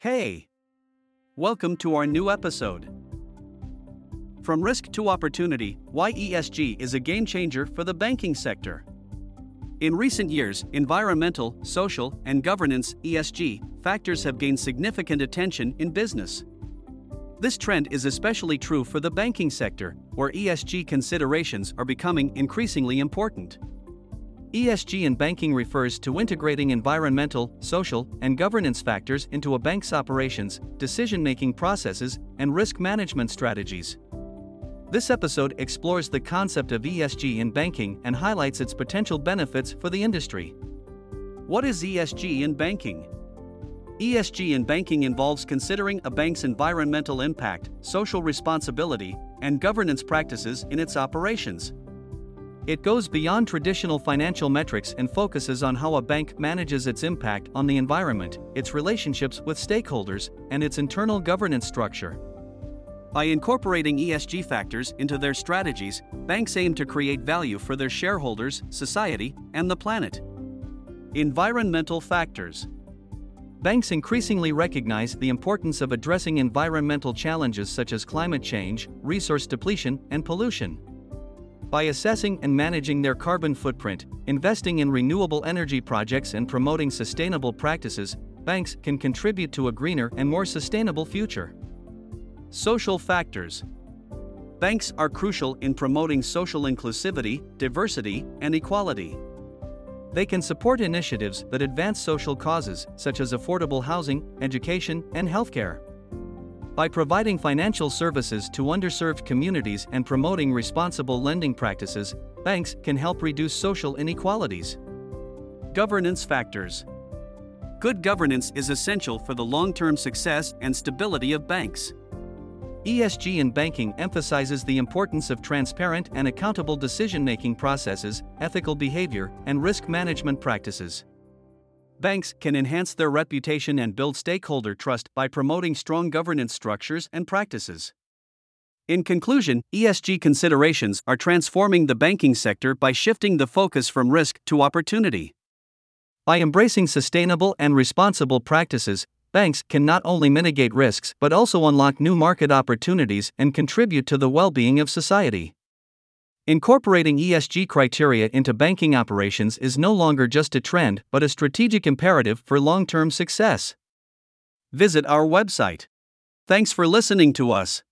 Hey! Welcome to our new episode. From risk to opportunity, why ESG is a game changer for the banking sector. In recent years, environmental, social, and governance ESG factors have gained significant attention in business. This trend is especially true for the banking sector, where ESG considerations are becoming increasingly important. ESG in banking refers to integrating environmental, social, and governance factors into a bank's operations, decision making processes, and risk management strategies. This episode explores the concept of ESG in banking and highlights its potential benefits for the industry. What is ESG in banking? ESG in banking involves considering a bank's environmental impact, social responsibility, and governance practices in its operations. It goes beyond traditional financial metrics and focuses on how a bank manages its impact on the environment, its relationships with stakeholders, and its internal governance structure. By incorporating ESG factors into their strategies, banks aim to create value for their shareholders, society, and the planet. Environmental factors Banks increasingly recognize the importance of addressing environmental challenges such as climate change, resource depletion, and pollution. By assessing and managing their carbon footprint, investing in renewable energy projects, and promoting sustainable practices, banks can contribute to a greener and more sustainable future. Social factors Banks are crucial in promoting social inclusivity, diversity, and equality. They can support initiatives that advance social causes, such as affordable housing, education, and healthcare. By providing financial services to underserved communities and promoting responsible lending practices, banks can help reduce social inequalities. Governance factors Good governance is essential for the long term success and stability of banks. ESG in banking emphasizes the importance of transparent and accountable decision making processes, ethical behavior, and risk management practices. Banks can enhance their reputation and build stakeholder trust by promoting strong governance structures and practices. In conclusion, ESG considerations are transforming the banking sector by shifting the focus from risk to opportunity. By embracing sustainable and responsible practices, banks can not only mitigate risks but also unlock new market opportunities and contribute to the well being of society. Incorporating ESG criteria into banking operations is no longer just a trend but a strategic imperative for long term success. Visit our website. Thanks for listening to us.